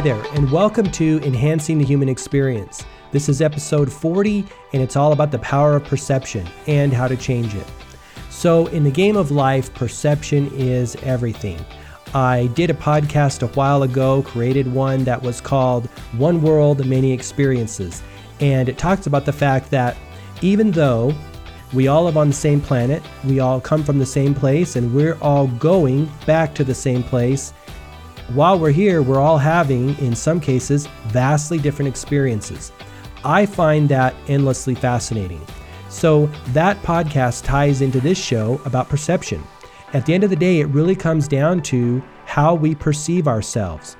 Hi there, and welcome to Enhancing the Human Experience. This is episode 40, and it's all about the power of perception and how to change it. So, in the game of life, perception is everything. I did a podcast a while ago, created one that was called One World, Many Experiences. And it talks about the fact that even though we all live on the same planet, we all come from the same place, and we're all going back to the same place, while we're here, we're all having, in some cases, vastly different experiences. I find that endlessly fascinating. So, that podcast ties into this show about perception. At the end of the day, it really comes down to how we perceive ourselves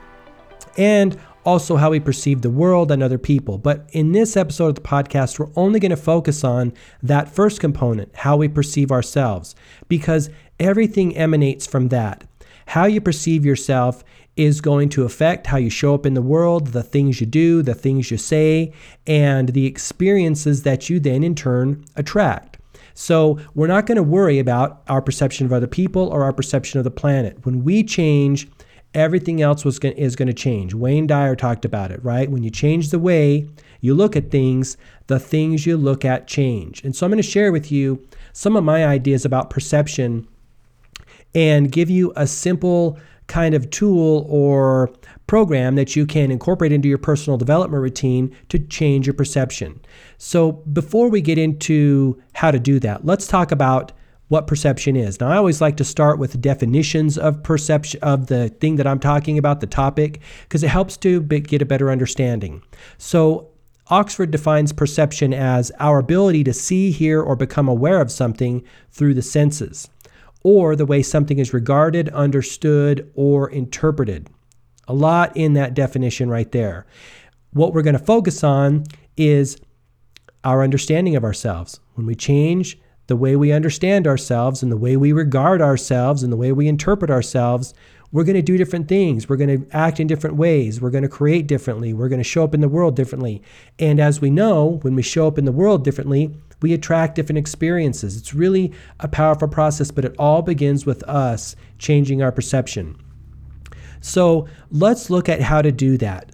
and also how we perceive the world and other people. But in this episode of the podcast, we're only going to focus on that first component, how we perceive ourselves, because everything emanates from that. How you perceive yourself is going to affect how you show up in the world, the things you do, the things you say, and the experiences that you then in turn attract. So we're not going to worry about our perception of other people or our perception of the planet. When we change, everything else was going, is going to change. Wayne Dyer talked about it, right? When you change the way you look at things, the things you look at change. And so I'm going to share with you some of my ideas about perception and give you a simple kind of tool or program that you can incorporate into your personal development routine to change your perception. So, before we get into how to do that, let's talk about what perception is. Now, I always like to start with definitions of perception of the thing that I'm talking about, the topic, because it helps to get a better understanding. So, Oxford defines perception as our ability to see, hear, or become aware of something through the senses, or the way something is regarded, understood, or interpreted. A lot in that definition right there. What we're going to focus on is our understanding of ourselves. When we change the way we understand ourselves and the way we regard ourselves and the way we interpret ourselves, we're going to do different things. We're going to act in different ways. We're going to create differently. We're going to show up in the world differently. And as we know, when we show up in the world differently, we attract different experiences. It's really a powerful process, but it all begins with us changing our perception. So let's look at how to do that.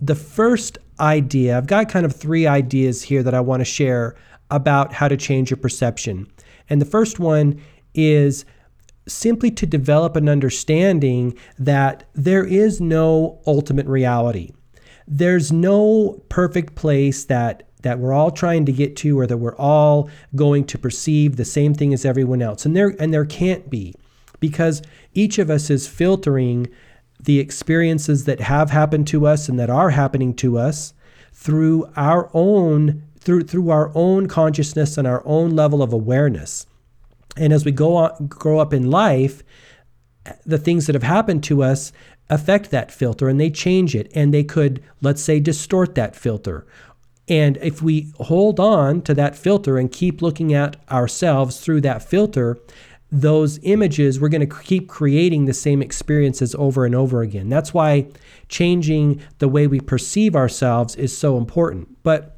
The first idea, I've got kind of three ideas here that I want to share about how to change your perception. And the first one is simply to develop an understanding that there is no ultimate reality. There's no perfect place that that we're all trying to get to or that we're all going to perceive the same thing as everyone else. And there and there can't be because each of us is filtering the experiences that have happened to us and that are happening to us through our own through through our own consciousness and our own level of awareness. And as we go on grow up in life, the things that have happened to us affect that filter and they change it and they could let's say distort that filter and if we hold on to that filter and keep looking at ourselves through that filter those images, we're going to keep creating the same experiences over and over again. That's why changing the way we perceive ourselves is so important. But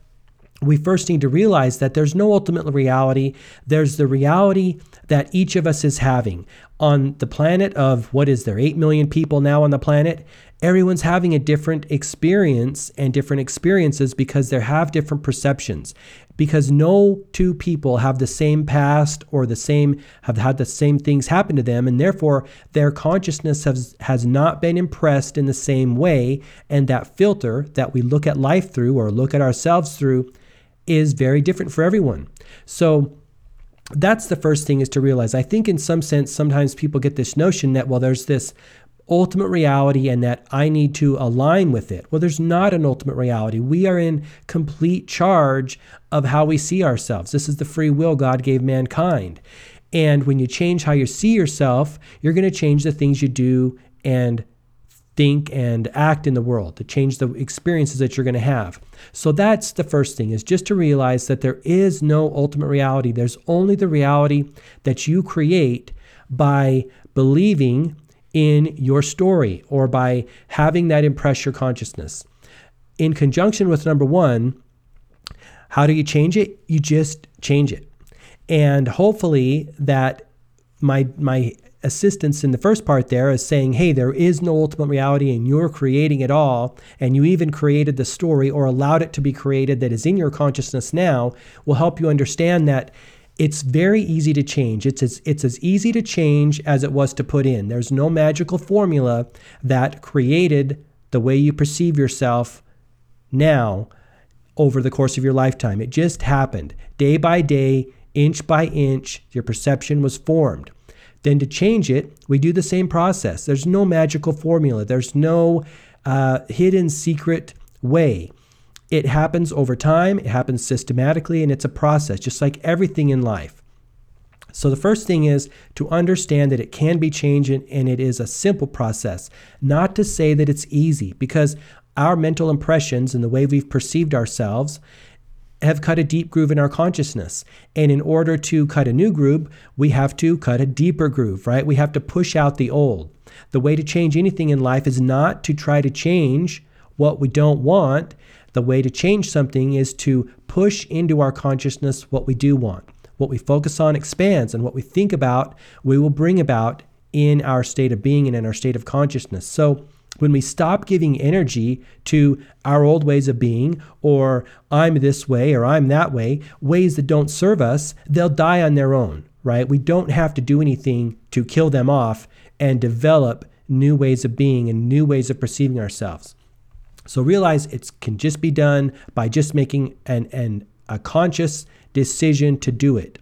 we first need to realize that there's no ultimate reality. There's the reality that each of us is having on the planet of what is there, 8 million people now on the planet? Everyone's having a different experience and different experiences because they have different perceptions. Because no two people have the same past or the same have had the same things happen to them and therefore their consciousness has has not been impressed in the same way. And that filter that we look at life through or look at ourselves through is very different for everyone. So that's the first thing is to realize. I think, in some sense, sometimes people get this notion that, well, there's this ultimate reality and that I need to align with it. Well, there's not an ultimate reality. We are in complete charge of how we see ourselves. This is the free will God gave mankind. And when you change how you see yourself, you're going to change the things you do and think and act in the world to change the experiences that you're going to have. So that's the first thing is just to realize that there is no ultimate reality. There's only the reality that you create by believing in your story or by having that impress your consciousness. In conjunction with number one, how do you change it? You just change it. And hopefully that my my assistance in the first part there is saying, hey, there is no ultimate reality and you're creating it all, and you even created the story or allowed it to be created that is in your consciousness now, will help you understand that it's very easy to change. It's as, it's as easy to change as it was to put in. There's no magical formula that created the way you perceive yourself now over the course of your lifetime. It just happened. Day by day, inch by inch, your perception was formed. Then to change it, we do the same process. There's no magical formula, there's no uh, hidden secret way. It happens over time, it happens systematically, and it's a process, just like everything in life. So, the first thing is to understand that it can be changed and it is a simple process. Not to say that it's easy, because our mental impressions and the way we've perceived ourselves have cut a deep groove in our consciousness. And in order to cut a new groove, we have to cut a deeper groove, right? We have to push out the old. The way to change anything in life is not to try to change what we don't want. The way to change something is to push into our consciousness what we do want. What we focus on expands, and what we think about, we will bring about in our state of being and in our state of consciousness. So, when we stop giving energy to our old ways of being, or I'm this way or I'm that way, ways that don't serve us, they'll die on their own, right? We don't have to do anything to kill them off and develop new ways of being and new ways of perceiving ourselves. So realize it can just be done by just making an, an, a conscious decision to do it.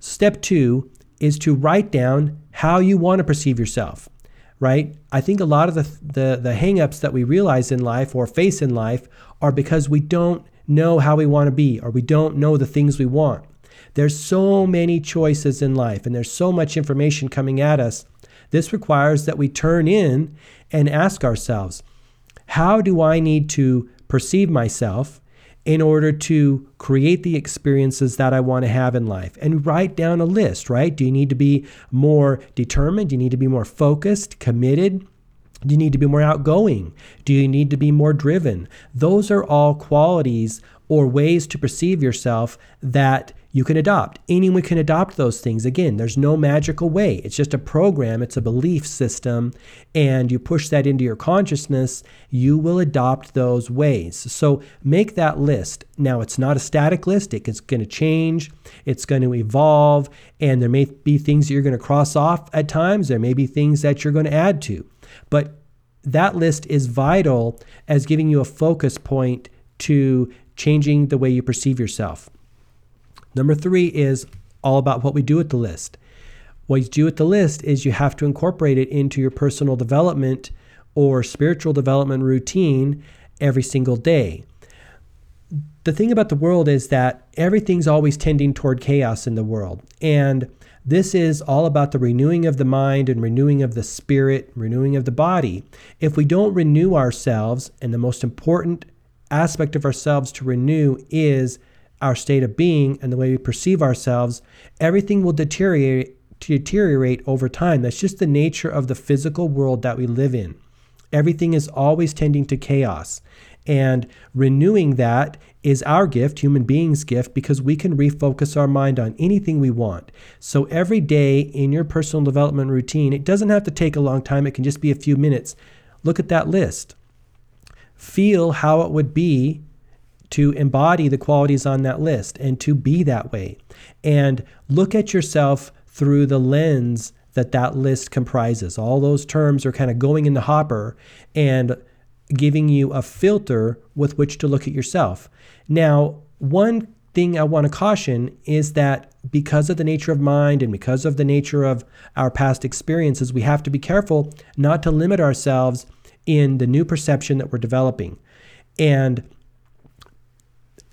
Step two is to write down how you want to perceive yourself right? I think a lot of the the the hangups that we realize in life or face in life are because we don't know how we want to be or we don't know the things we want. There's so many choices in life and there's so much information coming at us. This requires that we turn in and ask ourselves, how do I need to perceive myself in order to create the experiences that I want to have in life and write down a list, right? Do you need to be more determined? Do you need to be more focused, committed? Do you need to be more outgoing? Do you need to be more driven? Those are all qualities or ways to perceive yourself that you can adopt. Anyone can adopt those things. Again, there's no magical way. It's just a program, it's a belief system, and you push that into your consciousness, you will adopt those ways. So make that list. Now, it's not a static list, it's going to change, it's going to evolve, and there may be things that you're going to cross off at times, there may be things that you're going to add to. But that list is vital as giving you a focus point to changing the way you perceive yourself. Number three is all about what we do with the list. What you do with the list is you have to incorporate it into your personal development or spiritual development routine every single day. The thing about the world is that everything's always tending toward chaos in the world. And this is all about the renewing of the mind and renewing of the spirit, renewing of the body. If we don't renew ourselves, and the most important aspect of ourselves to renew is our state of being and the way we perceive ourselves, everything will deteriorate deteriorate over time. That's just the nature of the physical world that we live in. Everything is always tending to chaos. And renewing that is our gift, human beings' gift, because we can refocus our mind on anything we want. So every day in your personal development routine, it doesn't have to take a long time, it can just be a few minutes. Look at that list. Feel how it would be to embody the qualities on that list and to be that way. And look at yourself through the lens that that list comprises. All those terms are kind of going in the hopper and giving you a filter with which to look at yourself. Now, one thing I want to caution is that because of the nature of mind and because of the nature of our past experiences, we have to be careful not to limit ourselves in the new perception that we're developing. And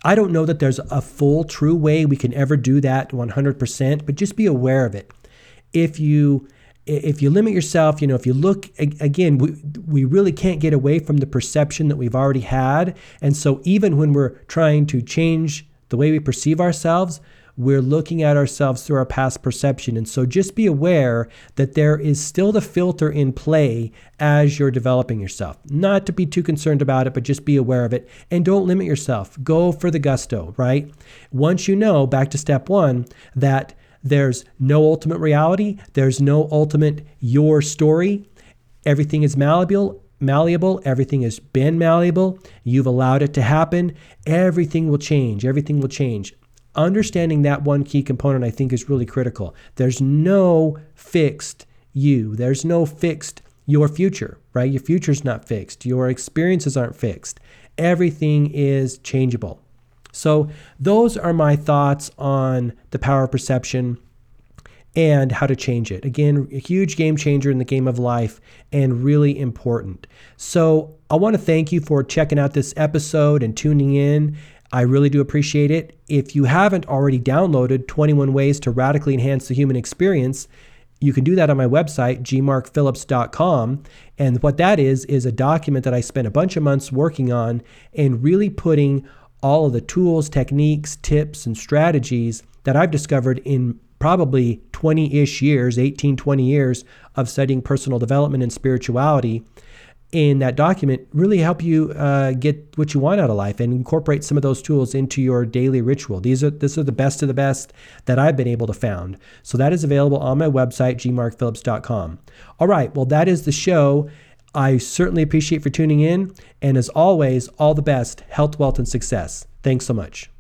I don't know that there's a full, true way we can ever do that 100%, but just be aware of it. If you if you limit yourself, you know, if you look again, we, we really can't get away from the perception that we've already had. And so even when we're trying to change the way we perceive ourselves, we're looking at ourselves through our past perception. And so just be aware that there is still the filter in play as you're developing yourself. Not to be too concerned about it, but just be aware of it. And don't limit yourself. Go for the gusto, right? Once you know, back to step one, that There's no ultimate reality, there's no ultimate your story. Everything is malleable, malleable, everything has been malleable. You've allowed it to happen. Everything will change. Everything will change. Understanding that one key component I think is really critical. There's no fixed you. There's no fixed your future, right? Your future's not fixed. Your experiences aren't fixed. Everything is changeable. So, those are my thoughts on the power of perception and how to change it. Again, a huge game changer in the game of life and really important. So, I want to thank you for checking out this episode and tuning in. I really do appreciate it. If you haven't already downloaded 21 Ways to Radically Enhance the Human Experience, you can do that on my website, gmarkphillips.com. And what that is, is a document that I spent a bunch of months working on and really putting all of the tools, techniques, tips, and strategies that I've discovered in probably 20 ish years, 18, 20 years of studying personal development and spirituality in that document really help you uh, get what you want out of life and incorporate some of those tools into your daily ritual. These are these are the best of the best that I've been able to found. So that is available on my website gmarkphillips.com. All right, well that is the show. I certainly appreciate for tuning in and as always, all the best, health, wealth and success. Thanks so much.